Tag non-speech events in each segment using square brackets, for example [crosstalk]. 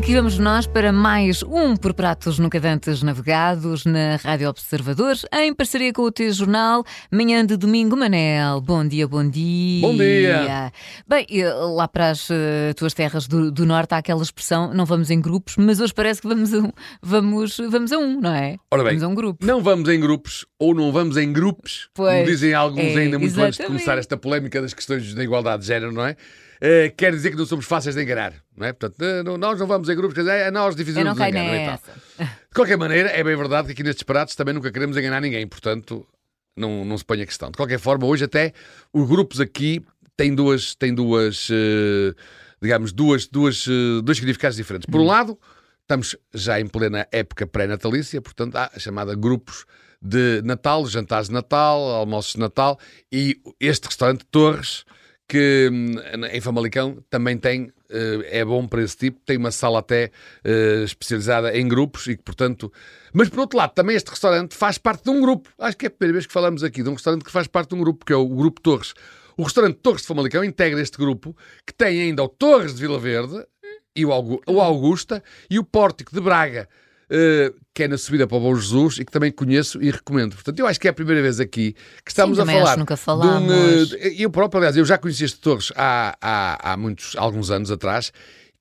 Aqui vamos nós para mais um por pratos nunca dantes navegados na Rádio Observadores, em parceria com o T-Jornal, manhã de domingo, Manel. Bom dia, bom dia. Bom dia. Bem, eh, lá para as uh, tuas terras do, do, Norte há aquela expressão, não vamos em grupos, mas hoje parece que vamos a um, vamos, vamos a um não é? Ora bem, vamos a um grupo. Não vamos em grupos ou não vamos em grupos, pois, como dizem alguns é, ainda muito exatamente. antes de começar esta polémica das questões da igualdade de género, não é? Uh, quer dizer que não somos fáceis de enganar, não é? Portanto, uh, nós não vamos em grupos, quer dizer, é nós dificilmente nos enganam De qualquer maneira, é bem verdade que aqui nestes parados também nunca queremos enganar ninguém, portanto, não, não se põe a questão. De qualquer forma, hoje até os grupos aqui têm duas, têm duas uh, digamos, duas, duas, dois significados diferentes. Por um hum. lado, estamos já em plena época pré-natalícia, portanto, há a chamada grupos de Natal, jantares de Natal, almoços de Natal, e este restaurante Torres que hum, em Famalicão também tem, eh, é bom para esse tipo, tem uma sala até eh, especializada em grupos e que, portanto. Mas por outro lado, também este restaurante faz parte de um grupo. Acho que é a primeira vez que falamos aqui de um restaurante que faz parte de um grupo, que é o Grupo Torres. O restaurante Torres de Famalicão integra este grupo, que tem ainda o Torres de Vila Verde e o Augusta e o Pórtico de Braga. Uh, que é na subida para o Bom Jesus e que também conheço e recomendo. Portanto, eu acho que é a primeira vez aqui que estamos Sim, a falar. nunca falámos. Um, uh, eu próprio, aliás, eu já conheci este Torres há, há, há muitos, alguns anos atrás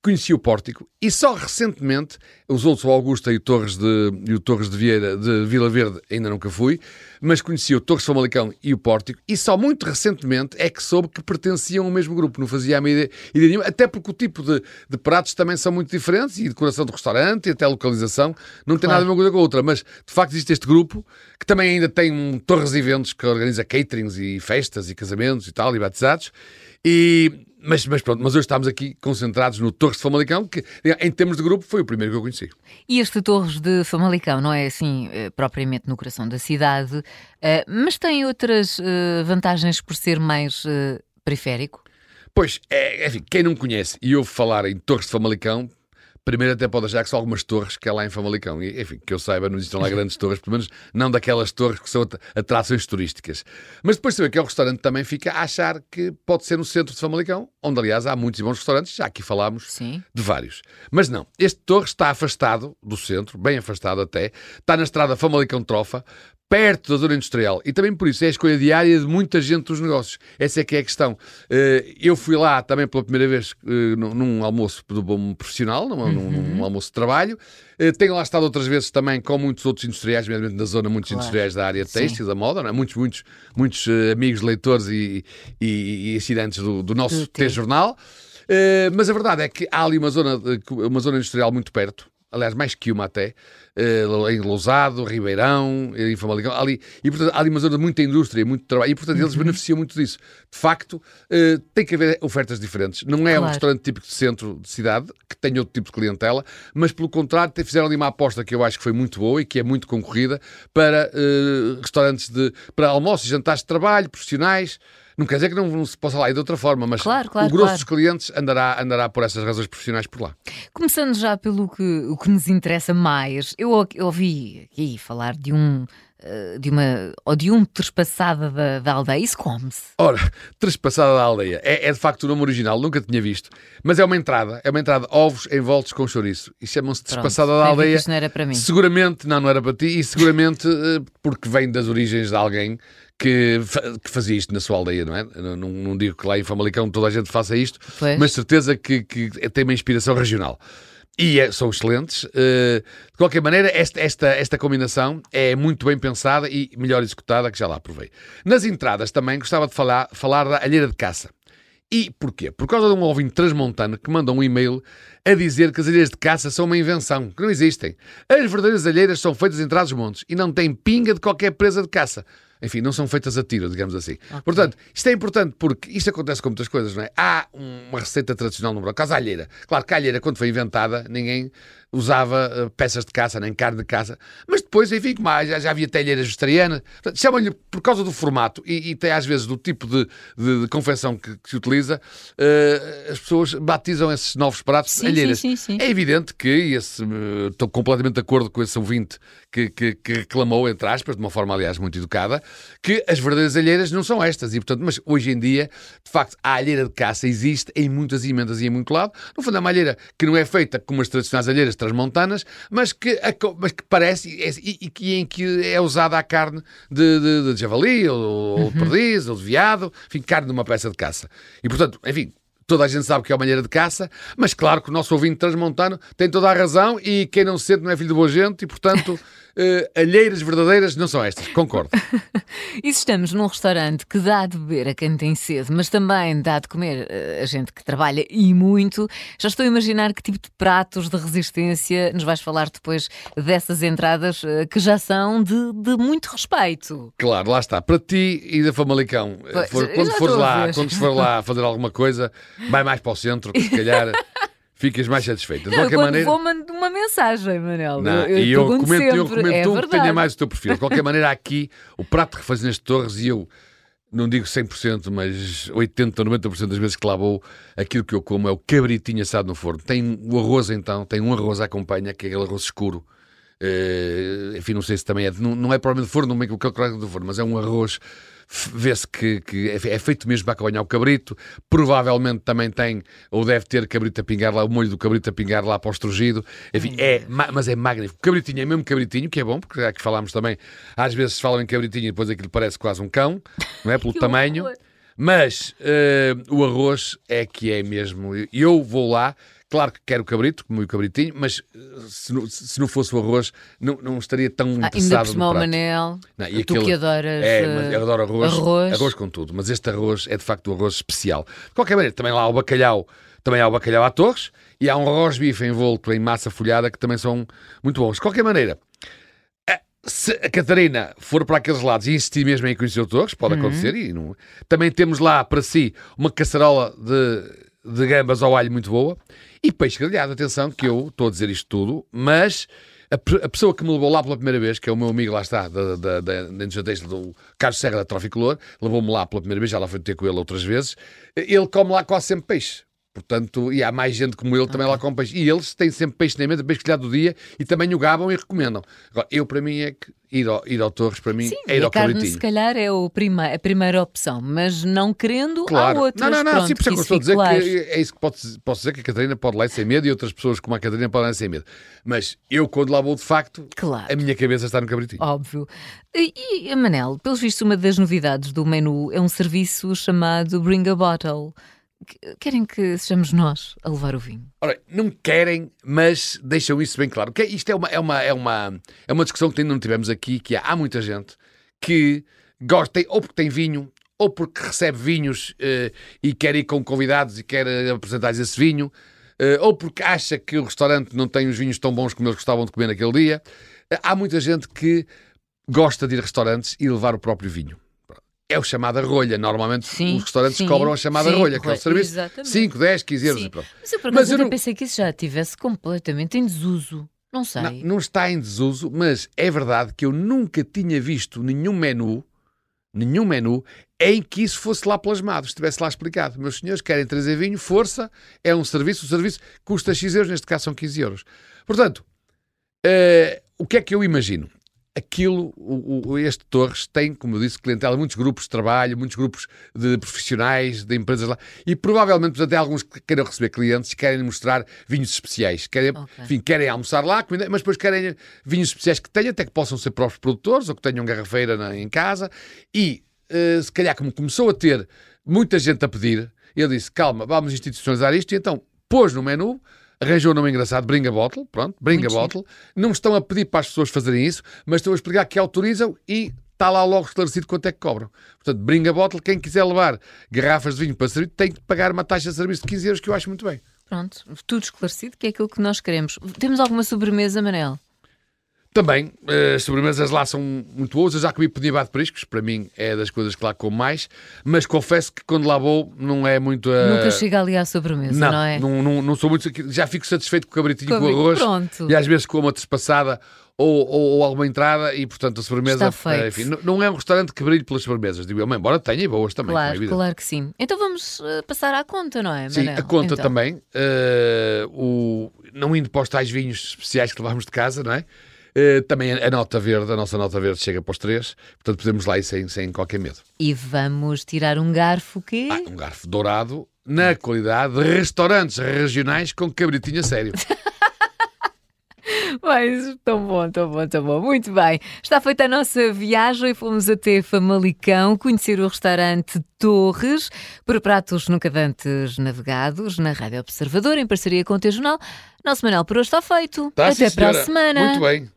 conheci o Pórtico e só recentemente, os outros, o Augusta e o Torres de, e o Torres de Vieira de Vila Verde, ainda nunca fui, mas conheci o Torres de Famalicão e o Pórtico e só muito recentemente é que soube que pertenciam ao mesmo grupo, não fazia a ideia, ideia nenhuma, até porque o tipo de, de, pratos também são muito diferentes e decoração do restaurante e até localização não tem claro. nada a ver uma coisa com a outra, mas de facto existe este grupo que também ainda tem um Torres de Eventos que organiza caterings e festas e casamentos e tal, e batizados, e mas, mas pronto, mas hoje estamos aqui concentrados no Torres de Famalicão, que em termos de grupo foi o primeiro que eu conheci. E este Torres de Famalicão não é assim eh, propriamente no coração da cidade, eh, mas tem outras eh, vantagens por ser mais periférico? Pois, é, enfim, quem não conhece e ouve falar em Torres de Famalicão, Primeiro até pode achar que são algumas torres que há lá em Famalicão. E, enfim, que eu saiba, não existem lá [laughs] grandes torres, pelo menos não daquelas torres que são atrações turísticas. Mas depois também que é o restaurante também fica a achar que pode ser no centro de Famalicão, onde aliás há muitos bons restaurantes, já aqui falámos Sim. de vários. Mas não, este torre está afastado do centro, bem afastado até, está na estrada Famalicão-Trofa, perto da zona industrial. E também por isso é a escolha diária de muita gente dos negócios. Essa é que é a questão. Eh, eu fui lá também pela primeira vez eh, num almoço do bom profissional, num, uhum. num, almoço de trabalho. Eh, tenho lá estado outras vezes também com muitos outros industriais, mesmo na zona, muitos claro. industriais da área têxtil, da moda, é? muitos, muitos, muitos amigos, leitores e, e, e assinantes do, do nosso T-Jornal. mas a verdade é que há ali uma zona, uma zona industrial muito perto, aliás, mais que uma até, em Lousado, Ribeirão, em Famalicão, ali, e portanto há ali uma zona de muita indústria, muito trabalho, e portanto eles uhum. beneficiam muito disso. De facto, uh, tem que haver ofertas diferentes. Não é claro. um restaurante típico de centro de cidade, que tem outro tipo de clientela, mas pelo contrário, fizeram ali uma aposta que eu acho que foi muito boa e que é muito concorrida para uh, restaurantes de, para almoços e jantares de trabalho, profissionais, não quer dizer que não, se possa lá ir de outra forma, mas claro, claro, o grosso claro. dos clientes andará, andará por essas razões profissionais por lá. Começando já pelo que, o que nos interessa mais, eu ouvi aqui falar de um eh, de uma ou de um trespassada da, da aldeia, isso come-se? Ora, trespassada da aldeia é, é, de facto o nome original, nunca tinha visto, mas é uma entrada, é uma entrada ovos envoltos com chouriço e chamam-se trespassada da aldeia. Isto não era para mim. Seguramente, não, não era para ti, e seguramente [laughs] eh, porque vem das origens de alguém que, que, fazia isto na sua aldeia, não é? Não, não, digo que lá em Famalicão toda a gente faça isto, pois. mas certeza que, que, tem uma inspiração regional. E é, são excelentes. Uh, de qualquer maneira, esta, esta, esta combinação é muito bem pensada e melhor executada, que já lá provei. Nas entradas também gostava de falar, falar da alheira de caça. E porquê? Por causa de um ouvinte transmontano que manda um e-mail a dizer que as alheiras de caça são uma invenção, que não existem. As verdadeiras alheiras são feitas em trás-montes e não têm pinga de qualquer presa de caça enfim, não são feitas a tiro, digamos assim. Okay. Portanto, isto é importante porque isto acontece com muitas coisas, não é? Há uma receita tradicional no Brasil, caso a alheira. Claro que a alheira, quando foi inventada, ninguém usava uh, peças de caça, nem carne de caça, mas depois, enfim, já, já havia telheiras vegetarianas, chamam-lhe por causa do formato e, e tem às vezes do tipo de, de, de confecção que, que, se utiliza, uh, as pessoas batizam esses novos pratos Sim, alheiras. sim, sim. É evidente que esse, eh, estou completamente de acordo com esse ouvinte que, que, que reclamou, entre aspas, de uma forma, aliás, muito educada, que as verdadeiras alheiras não são estas. E, portanto, mas hoje em dia, de facto, a alheira de caça existe em muitas emendas e em muito lado. No fundo, é uma alheira que não é feita como as tradicionais alheiras transmontanas, mas que, mas que parece e, e, e em que é usada a carne de, de, de javali, ou, ou de perdiz, ou de veado, enfim, carne de uma peça de caça. E, portanto, enfim, toda a gente sabe que é uma malheira de caça, mas claro que o nosso ouvinte transmontano tem toda a razão e quem não se sente não é filho de boa gente e, portanto, [laughs] uh, alheiras verdadeiras não são estas, concordo. [laughs] e se estamos num restaurante que dá de beber a quem tem sede, mas também dá de comer uh, a gente que trabalha e muito, já estou a imaginar que tipo de pratos de resistência nos vais falar depois dessas entradas uh, que já são de, de, muito respeito. Claro, lá está. Para ti e da Famalicão, for, quando fores lá, quando for lá fazer alguma coisa, vai mais para o centro, que se calhar [laughs] ficas mais satisfeita. De qualquer eu, maneira. Vou mando uma mensagem, Manel. Não, eu, e eu comento, sempre. eu comento é um que tenha mais o teu perfil. De qualquer maneira, aqui, o prato que refazes nas torres, e eu não digo 100%, mas 80% ou 90% das vezes que lá vou, aquilo que eu como é o cabritinho assado no forno. Tem o arroz, então, tem um arroz à acompanha, que é aquele arroz escuro. Uh, enfim, não sei se também é. Não, não é provavelmente forno, não é o que é do forno, mas é um arroz vê-se que, que, é, é feito mesmo para acompanhar o cabrito. Provavelmente também tem, ou deve ter cabrito a pingar lá, o molho do cabrito a pingar lá para o estrugido. Enfim, é, mas é magnífico. Cabritinho é mesmo cabritinho, que é bom, porque aqui falámos também, às vezes falam em cabritinho e depois aquilo parece quase um cão, não é? [laughs] Pelo tamanho. Mas uh, o arroz é que é mesmo. Eu vou lá, Claro que quero o cabrito, como o cabritinho, mas eh, se não, se não fosse o arroz, não, não estaria tão ah, interessado ainda no prato. Manel, não, e tu aquele, que adoras é, mas eu adoro arroz, arroz, arroz com tudo, mas este arroz é de facto um arroz especial. De qualquer maneira, também lá há o bacalhau, também há o bacalhau à torres, e há um arroz bife envolto em massa folhada que também são muito bons. De qualquer maneira, eh, se a Catarina for para aqueles lados e insistir mesmo em conhecer o Torres, pode uhum. acontecer, e não... também temos lá para si uma caçarola de de gambas ao alho muito boa e peixe grelhado. Atenção, que eu estou a dizer isto tudo, mas a, a, pessoa que me levou lá pela primeira vez, que é o meu amigo lá está, da, da, da, da do Carlos Serra da Troficolor, levou-me lá pela primeira vez, já lá fui ter com ele outras vezes. Ele come lá quase sempre peixe. Portanto, e há mais gente como ele também okay. lá com peixe. E eles têm sempre peixe na mesa, peixe colhado do dia e também o gabam e recomendam. Agora, eu para mim é que ir ao, ir ao Torres, para mim, Sim, é ir ao carne, se calhar é o prima, a primeira opção, mas não querendo, claro. há outras. Não, não, não, pronto, sim, por isso é que eu estou a dizer claro. que é isso que posso, posso dizer que a Catarina pode lá sem medo e outras pessoas como a Catarina podem lá sem medo. Mas eu, quando lá vou de facto, claro. a minha cabeça está no cabritinho. Óbvio. E, e Manel, pelos vistos, uma das novidades do menu é um serviço chamado Bring a Bottle querem que sejamos nós a levar o vinho? Ora, não querem, mas deixam isso bem claro. Isto é uma, é uma, é uma, é uma discussão que ainda não tivemos aqui, que há, há muita gente que gosta, ou porque tem vinho, ou porque recebe vinhos uh, e quer ir com convidados e quer uh, apresentar-lhes esse vinho, uh, ou porque acha que o restaurante não tem os vinhos tão bons como eles gostavam de comer naquele dia. há muita gente que gosta de ir a restaurantes e levar o próprio vinho é o chamado rolha. Normalmente sim, os restaurantes sim, cobram a chamada sim, rolha, que é o serviço exatamente. 5, 10, 15 euros. Pronto. Mas eu, por eu não... pensei que isso já estivesse completamente em desuso. Não sei. Não, não, está em desuso, mas é verdade que eu nunca tinha visto nenhum menu, nenhum menu, em que isso fosse lá plasmado, estivesse lá explicado. Meus senhores querem trazer vinho, força, é um serviço, o serviço custa X euros, neste caso são 15 euros. Portanto, uh, o que é que eu imagino? Aquilo, o, o, este Torres tem, como eu disse, clientela, muitos grupos de trabalho, muitos grupos de profissionais, de empresas lá, e provavelmente até alguns que queiram receber clientes querem mostrar vinhos especiais. Querem, okay. enfim, querem almoçar lá, mas depois querem vinhos especiais que tenham, até que possam ser próprios produtores ou que tenham garrafeira na, em casa. E uh, se calhar, como começou a ter muita gente a pedir, ele disse: calma, vamos institucionalizar isto, e então pôs no menu arranjou um nome engraçado, Bring a Bottle, pronto, Bring Muito a Bottle. Não estão a pedir para as pessoas fazerem isso, mas estão a explicar que autorizam e está lá logo esclarecido quanto é que cobram. Portanto, Bring a Bottle, quem quiser levar garrafas de vinho para servir, tem que pagar uma taxa de serviço de 15 euros, que eu acho muito bem. Pronto, tudo esclarecido, que é aquilo que nós queremos. Temos alguma sobremesa, Manel? Também, eh, as sobremesas lá são muito boas. Eu já comi pedibá de periscos, para mim é das coisas que lá como mais, mas confesso que quando lá vou não é muito. Uh... Nunca chega ali à sobremesa, não, não é? Não, não, não sou muito. Já fico satisfeito com o cabritinho com, com o arroz. Pronto. E às vezes com uma trespassada ou, ou, ou alguma entrada e, portanto, a sobremesa. Eh, enfim, não- é um restaurante que brilhe pelas sobremesas, digo eu, embora tenha e boas também. é Claro, evidente. claro que sim. Então vamos eh, passar à conta, não é? Sim, Manel? a conta Então, também. eh, o, não indo para os tais vinhos especiais que levámos de casa, não é? Eh, também a, nota verde, a nossa nota verde chega para os três, portanto podemos lá ir sem, sem qualquer medo. E vamos tirar um garfo que. Ah, um garfo dourado na qualidade de restaurantes regionais com cabritinho a sério. [laughs] Mas tão bom, tão bom, tão bom. Muito bem. Está feita a nossa viagem. Fomos até Famalicão conhecer o restaurante Torres por pratos nunca antes navegados na Rádio Observador em parceria com o T Jornal. Nosso Manel por hoje está feito. Tá, até sim, para a semana. Muito bem.